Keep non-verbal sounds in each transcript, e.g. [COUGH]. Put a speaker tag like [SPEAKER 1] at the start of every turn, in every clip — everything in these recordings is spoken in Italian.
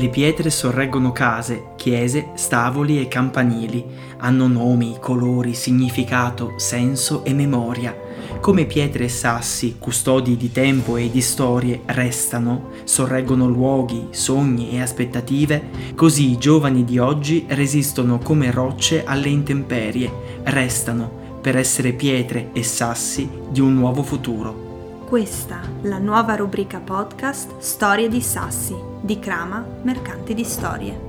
[SPEAKER 1] Le pietre sorreggono case, chiese, stavoli e campanili. Hanno nomi, colori, significato, senso e memoria. Come pietre e sassi, custodi di tempo e di storie, restano, sorreggono luoghi, sogni e aspettative, così i giovani di oggi resistono come rocce alle intemperie, restano per essere pietre e sassi di un nuovo futuro.
[SPEAKER 2] Questa, la nuova rubrica podcast Storie di Sassi, di Crama, Mercanti di Storie.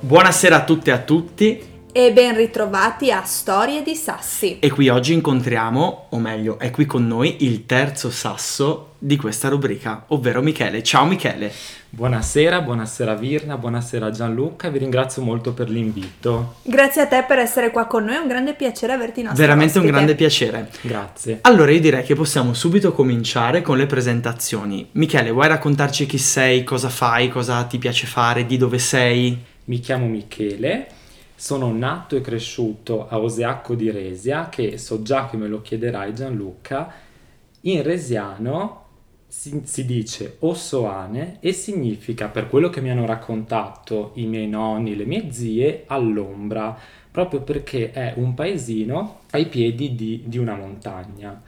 [SPEAKER 1] Buonasera a tutte e a tutti
[SPEAKER 2] E ben ritrovati a Storie di Sassi.
[SPEAKER 1] e qui oggi incontriamo, o meglio, è qui con noi il terzo sasso di questa rubrica, ovvero Michele. Ciao Michele.
[SPEAKER 3] Buonasera, buonasera Virna, buonasera Gianluca, vi ringrazio molto per l'invito.
[SPEAKER 2] Grazie a te per essere qua con noi, è un grande piacere averti in nostro
[SPEAKER 1] Veramente un
[SPEAKER 2] ospite.
[SPEAKER 1] grande piacere.
[SPEAKER 3] Grazie.
[SPEAKER 1] Allora io direi che possiamo subito cominciare con le presentazioni. Michele, vuoi raccontarci chi sei, cosa fai, cosa ti piace fare, di dove sei?
[SPEAKER 3] Mi chiamo Michele, sono nato e cresciuto a Oseacco di Resia, che so già che me lo chiederai Gianluca, in resiano si, si dice Ossoane e significa, per quello che mi hanno raccontato i miei nonni, le mie zie, all'ombra, proprio perché è un paesino ai piedi di, di una montagna.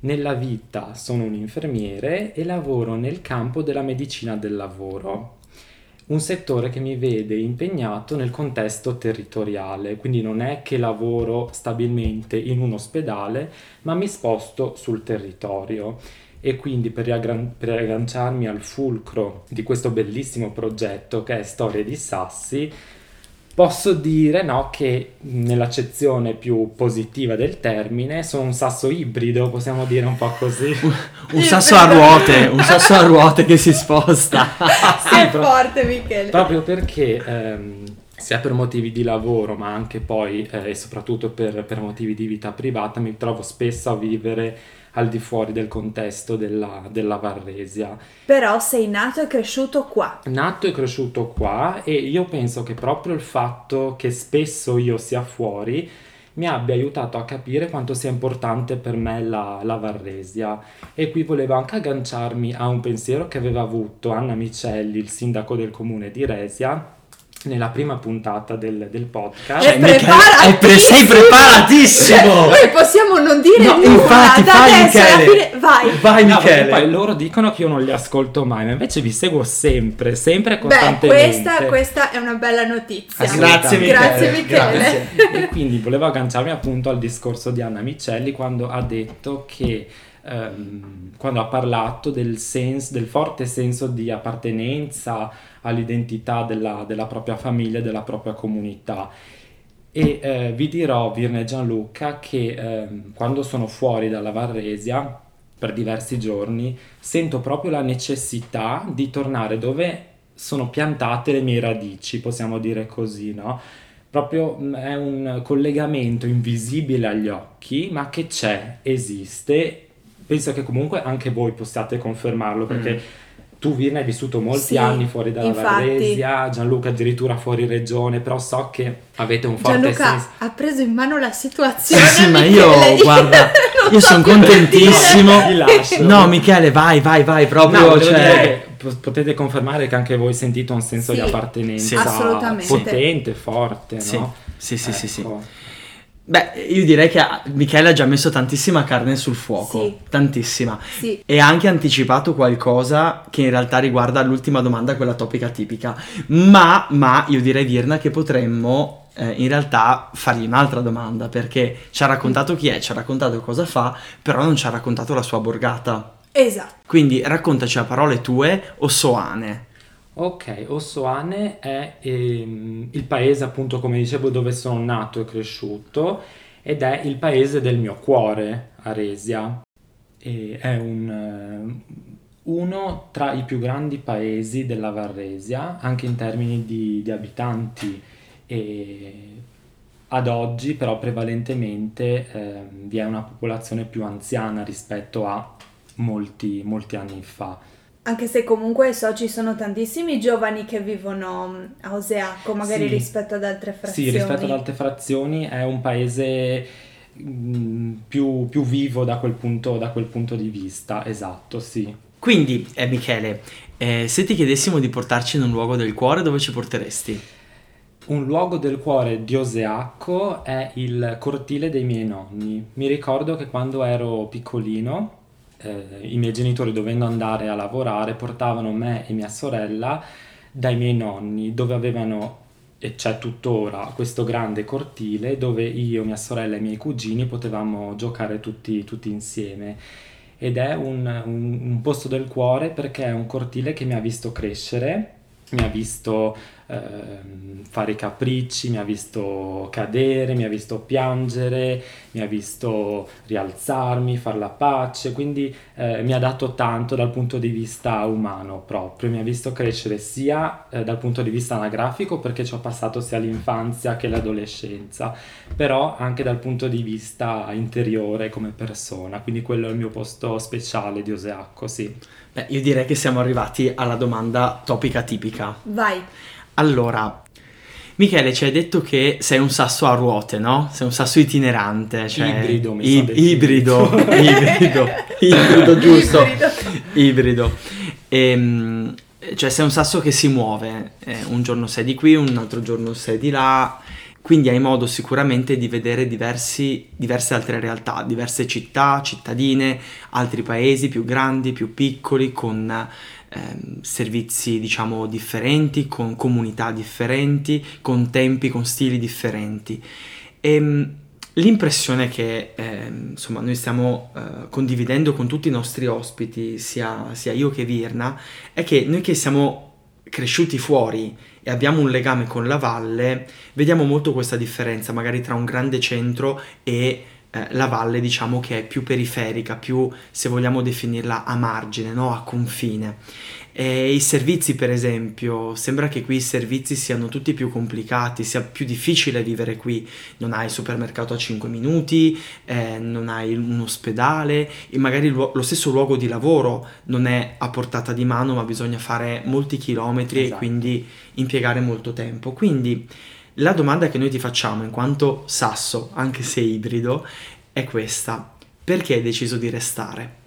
[SPEAKER 3] Nella vita sono un infermiere e lavoro nel campo della medicina del lavoro un settore che mi vede impegnato nel contesto territoriale, quindi non è che lavoro stabilmente in un ospedale, ma mi sposto sul territorio. E quindi per, riaggran- per agganciarmi al fulcro di questo bellissimo progetto che è Storie di Sassi, posso dire no, che nell'accezione più positiva del termine sono un sasso ibrido, possiamo dire un po' così. [LAUGHS]
[SPEAKER 1] Un sasso a ruote, un sasso a ruote che si sposta. [LAUGHS]
[SPEAKER 2] Sei
[SPEAKER 3] pro-
[SPEAKER 2] forte Michele.
[SPEAKER 3] Proprio perché ehm, sia per motivi di lavoro, ma anche poi eh, e soprattutto per, per motivi di vita privata, mi trovo spesso a vivere al di fuori del contesto della, della Varresia.
[SPEAKER 2] Però sei nato e cresciuto qua.
[SPEAKER 3] Nato e cresciuto qua e io penso che proprio il fatto che spesso io sia fuori mi abbia aiutato a capire quanto sia importante per me la, la Varresia e qui volevo anche agganciarmi a un pensiero che aveva avuto Anna Micelli, il sindaco del comune di Resia, nella prima puntata del, del podcast.
[SPEAKER 2] È
[SPEAKER 1] Michele, è pre- sei preparatissimo! [LAUGHS]
[SPEAKER 2] Noi possiamo non dire
[SPEAKER 1] No,
[SPEAKER 2] nulla
[SPEAKER 1] infatti,
[SPEAKER 2] da
[SPEAKER 1] vai,
[SPEAKER 2] adesso alla
[SPEAKER 1] Michele.
[SPEAKER 2] fine. Vai.
[SPEAKER 1] Vai
[SPEAKER 3] No, perché
[SPEAKER 1] Michele.
[SPEAKER 3] poi loro dicono che io non li ascolto mai, ma invece vi seguo sempre, sempre e
[SPEAKER 2] Beh,
[SPEAKER 3] costantemente.
[SPEAKER 2] questa, questa è una bella notizia.
[SPEAKER 1] Grazie Michele.
[SPEAKER 2] Grazie Michele.
[SPEAKER 1] grazie. [LAUGHS]
[SPEAKER 3] e quindi volevo agganciarmi appunto al discorso di Anna Micelli quando ha detto che ehm, quando ha parlato del senso del forte senso di appartenenza all'identità della, della propria famiglia della propria comunità e eh, vi dirò Virne Gianluca che ehm, quando sono fuori dalla Varresia per diversi giorni sento proprio la necessità di tornare dove sono piantate le mie radici, possiamo dire così, no? Proprio mh, è un collegamento invisibile agli occhi, ma che c'è, esiste. Penso che comunque anche voi possiate confermarlo perché tu Virna hai vissuto molti
[SPEAKER 2] Sì,
[SPEAKER 3] anni fuori dalla
[SPEAKER 2] infatti.
[SPEAKER 3] Gianluca addirittura fuori regione, però so che avete un forte
[SPEAKER 2] Gianluca
[SPEAKER 3] senso.
[SPEAKER 2] ha preso in mano la
[SPEAKER 1] Sì,
[SPEAKER 2] situazione.
[SPEAKER 1] sì, ma
[SPEAKER 2] Michele.
[SPEAKER 1] io, guarda, io
[SPEAKER 2] so
[SPEAKER 1] sono contentissimo.
[SPEAKER 3] Ti lascio.
[SPEAKER 1] No, Michele, vai, vai, vai, proprio,
[SPEAKER 3] No,
[SPEAKER 1] cioè...
[SPEAKER 3] potete confermare che anche voi sentite un senso
[SPEAKER 2] Sì,
[SPEAKER 3] di appartenenza
[SPEAKER 1] Sì.
[SPEAKER 2] assolutamente.
[SPEAKER 3] potente, forte,
[SPEAKER 1] Sì,
[SPEAKER 3] no?
[SPEAKER 1] sì, sì, sì, sì. Beh, io direi che ah, Michele ha già messo tantissima carne sul fuoco,
[SPEAKER 2] Sì.
[SPEAKER 1] tantissima.
[SPEAKER 2] Sì.
[SPEAKER 1] E ha anche anticipato qualcosa che in realtà riguarda l'ultima domanda, quella topica tipica. Ma, ma io direi Virna che potremmo eh, in realtà fargli un'altra domanda, perché ci ha raccontato chi è, ci ha raccontato cosa fa, però non ci ha raccontato la sua borgata.
[SPEAKER 2] Esatto.
[SPEAKER 1] Quindi raccontaci a parole tue o soane.
[SPEAKER 3] Ok, Ossoane è ehm, il paese, appunto, come dicevo, dove sono nato e cresciuto ed è il paese del mio cuore, Aresia. E è un, eh, uno tra i più grandi paesi della Varresia, anche in termini di, di abitanti. E ad oggi, però, prevalentemente ehm, vi è una popolazione più anziana rispetto a molti, molti anni fa.
[SPEAKER 2] Anche se comunque so ci sono tantissimi giovani che vivono mm, a Oseacco, magari
[SPEAKER 3] Sì.
[SPEAKER 2] rispetto ad altre frazioni.
[SPEAKER 3] Sì, rispetto ad altre frazioni è un paese mm, più, più vivo da quel punto, da quel punto di vista, esatto, sì.
[SPEAKER 1] Quindi, eh, Michele, eh, se ti chiedessimo di portarci in un luogo del cuore, dove ci porteresti?
[SPEAKER 3] Un luogo del cuore di Oseacco è il cortile dei miei nonni. Mi ricordo che quando ero piccolino, eh, i miei genitori dovendo andare a lavorare portavano me e mia sorella dai miei nonni, dove avevano, e c'è tuttora, questo grande cortile dove io, mia sorella e i miei cugini potevamo giocare tutti, tutti insieme. Ed è un, un- un posto del cuore perché è un cortile che mi ha visto crescere, mi ha visto ehm, fare i capricci, mi ha visto cadere, mi ha visto piangere, mi ha visto rialzarmi, fare la pace, quindi eh, mi ha dato tanto dal punto di vista umano proprio, mi ha visto crescere sia eh, dal punto di vista anagrafico perché ci ho passato sia l'infanzia che l'adolescenza, però anche dal punto di vista interiore come persona, quindi quello è il mio posto speciale di Oseacco, sì.
[SPEAKER 1] Beh, io direi che siamo arrivati alla domanda topica tipica.
[SPEAKER 2] Vai.
[SPEAKER 1] Allora, Michele, ci hai detto che sei un sasso a ruote, no? Sei un sasso itinerante, cioè
[SPEAKER 3] Ibrido, mi
[SPEAKER 1] i-
[SPEAKER 3] sono definito.
[SPEAKER 1] ibrido, [LAUGHS] ibrido, ibrido, giusto,
[SPEAKER 2] Ibrido.
[SPEAKER 1] ibrido. Ehm, cioè sei un sasso che si muove, eh, un giorno sei di qui, un altro giorno sei di là, quindi hai modo sicuramente di vedere diversi- diverse altre realtà, diverse città, cittadine, altri paesi più grandi, più piccoli, con ehm, servizi diciamo differenti, con comunità differenti, con tempi, con stili differenti. E l'impressione che ehm, insomma noi stiamo eh, condividendo con tutti i nostri ospiti, sia, sia io che Virna, è che noi che siamo cresciuti fuori e abbiamo un legame con la valle, vediamo molto questa differenza magari tra un grande centro e eh, la valle diciamo che è più periferica, più se vogliamo definirla a margine, no? a confine. E i servizi per esempio, sembra che qui i servizi siano tutti più complicati, sia più difficile vivere qui, non hai il supermercato a 5 minuti, eh, non hai un ospedale e magari luo- lo stesso luogo di lavoro non è a portata di mano ma bisogna fare molti chilometri e
[SPEAKER 3] Esatto.
[SPEAKER 1] quindi impiegare molto tempo. Quindi la domanda che noi ti facciamo in quanto sasso, anche se ibrido, è questa. Perché hai deciso di restare?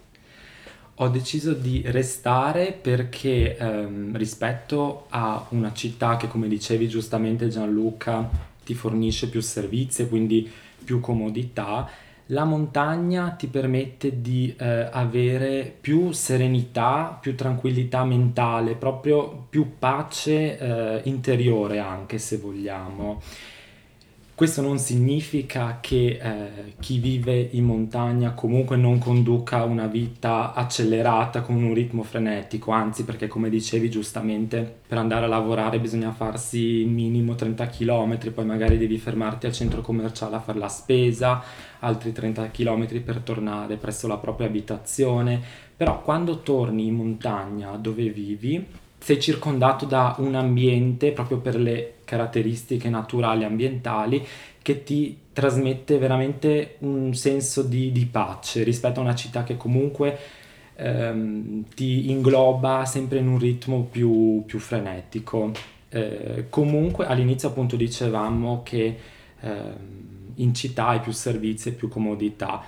[SPEAKER 3] Ho deciso di restare perché ehm, rispetto a una città che, come dicevi giustamente Gianluca, ti fornisce più servizi e quindi più comodità, la montagna ti permette di eh, avere più serenità, più tranquillità mentale, proprio più pace eh, interiore anche se vogliamo. Questo non significa che eh, chi vive in montagna comunque non conduca una vita accelerata con un ritmo frenetico, anzi perché come dicevi giustamente per andare a lavorare bisogna farsi minimo 30 km, poi magari devi fermarti al centro commerciale a fare la spesa, altri 30 km per tornare presso la propria abitazione, però quando torni in montagna dove vivi sei circondato da un ambiente proprio per le caratteristiche naturali ambientali che ti trasmette veramente un senso di, di pace rispetto a una città che comunque ehm, ti ingloba sempre in un ritmo più, più frenetico. Eh, comunque all'inizio appunto dicevamo che ehm, in città hai più servizi e più comodità.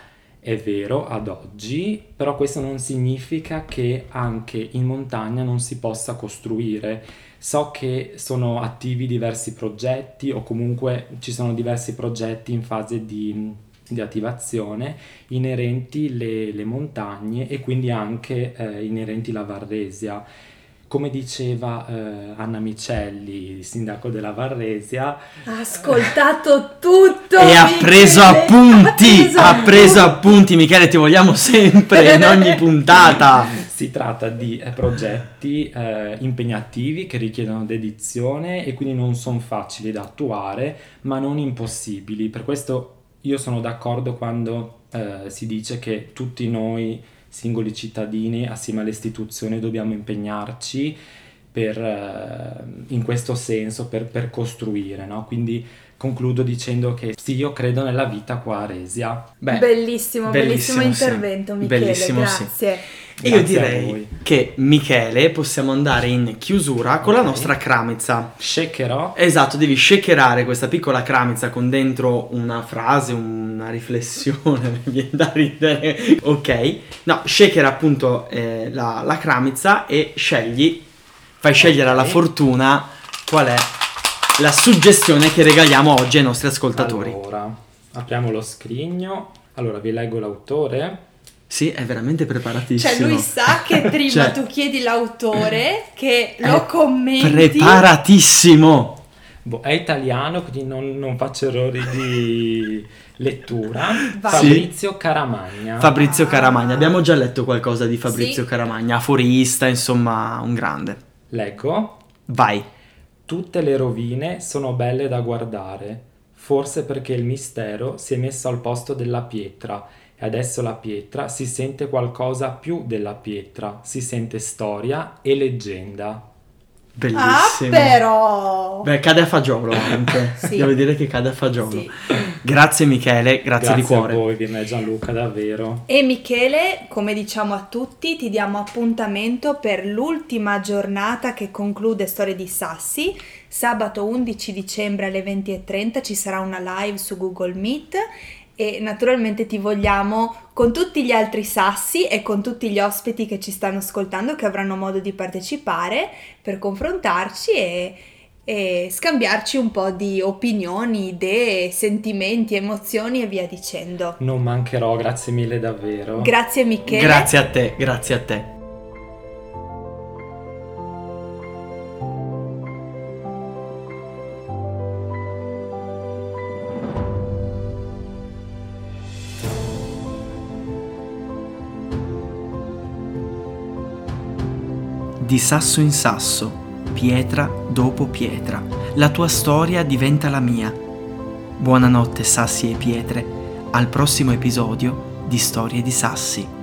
[SPEAKER 3] È vero ad oggi, però questo non significa che anche in montagna non si possa costruire. So che sono attivi diversi progetti o comunque ci sono diversi progetti in fase di, di attivazione inerenti le, le montagne e quindi anche eh, inerenti la Varresia. Come diceva eh, Anna Micelli, sindaco della Varresia,
[SPEAKER 2] Ha ascoltato tutto.
[SPEAKER 1] e ha preso appunti,
[SPEAKER 2] Ha preso
[SPEAKER 1] ha preso appunti, Michele, ti vogliamo sempre in ogni puntata. [LAUGHS]
[SPEAKER 3] Si tratta di eh, progetti eh, impegnativi che richiedono dedizione e quindi non sono facili da attuare, ma non impossibili. Per questo io sono d'accordo quando eh, si dice che tutti noi singoli cittadini assieme alle istituzioni dobbiamo impegnarci per, eh, in questo senso per, per costruire, no? Quindi concludo dicendo che sì, io credo nella vita qua a Resia.
[SPEAKER 2] Beh, bellissimo, bellissimo, bellissimo intervento, sì. Michele, bellissimo, grazie.
[SPEAKER 1] Sì. E io direi che Michele possiamo andare in chiusura con okay. la nostra cramizza.
[SPEAKER 3] Shakerò?
[SPEAKER 1] Esatto, devi shakerare questa piccola cramizza con dentro una frase, una riflessione, [LAUGHS] mi viene da ridere. Ok, no, shakera appunto eh, la, la cramizza e scegli, fai scegliere alla fortuna qual è la suggestione che regaliamo oggi ai nostri ascoltatori.
[SPEAKER 3] Allora, apriamo lo scrigno. Allora, vi leggo l'autore.
[SPEAKER 1] Sì, è veramente preparatissimo.
[SPEAKER 2] Cioè, lui sa [LAUGHS] che prima cioè, tu chiedi l'autore, che lo commenti.
[SPEAKER 1] Preparatissimo!
[SPEAKER 3] Boh, è italiano, quindi non, non faccio errori di [LAUGHS] lettura. Fabrizio sì. Caramagna.
[SPEAKER 1] Fabrizio Caramagna, abbiamo già letto qualcosa di Fabrizio sì. Caramagna, aforista, insomma, un grande.
[SPEAKER 3] Leggo.
[SPEAKER 1] Vai.
[SPEAKER 3] Tutte le rovine sono belle da guardare, forse perché il mistero si è messo al posto della pietra e adesso la pietra si sente qualcosa più della pietra, si sente storia e leggenda.
[SPEAKER 1] Bellissimo.
[SPEAKER 2] Ah, però.
[SPEAKER 1] Beh, cade a fagiolo anche. [LAUGHS] sì. Devo dire che cade a fagiolo. Sì. Grazie Michele, grazie,
[SPEAKER 3] grazie
[SPEAKER 1] di cuore.
[SPEAKER 3] Grazie a voi, Gianluca, davvero.
[SPEAKER 2] E Michele, come diciamo a tutti, ti diamo appuntamento per l'ultima giornata che conclude Storie di Sassi. Sabato 11 dicembre alle 20.30 ci sarà una live su Google Meet e naturalmente ti vogliamo con tutti gli altri sassi e con tutti gli ospiti che ci stanno ascoltando che avranno modo di partecipare per confrontarci e, e scambiarci un po' di opinioni, idee, sentimenti, emozioni e via dicendo.
[SPEAKER 3] Non mancherò, grazie mille davvero.
[SPEAKER 2] Grazie Michele.
[SPEAKER 1] Grazie a te, grazie a te. Di sasso in sasso, pietra dopo pietra. La tua storia diventa la mia. Buonanotte sassi e pietre, al prossimo episodio di Storie di Sassi.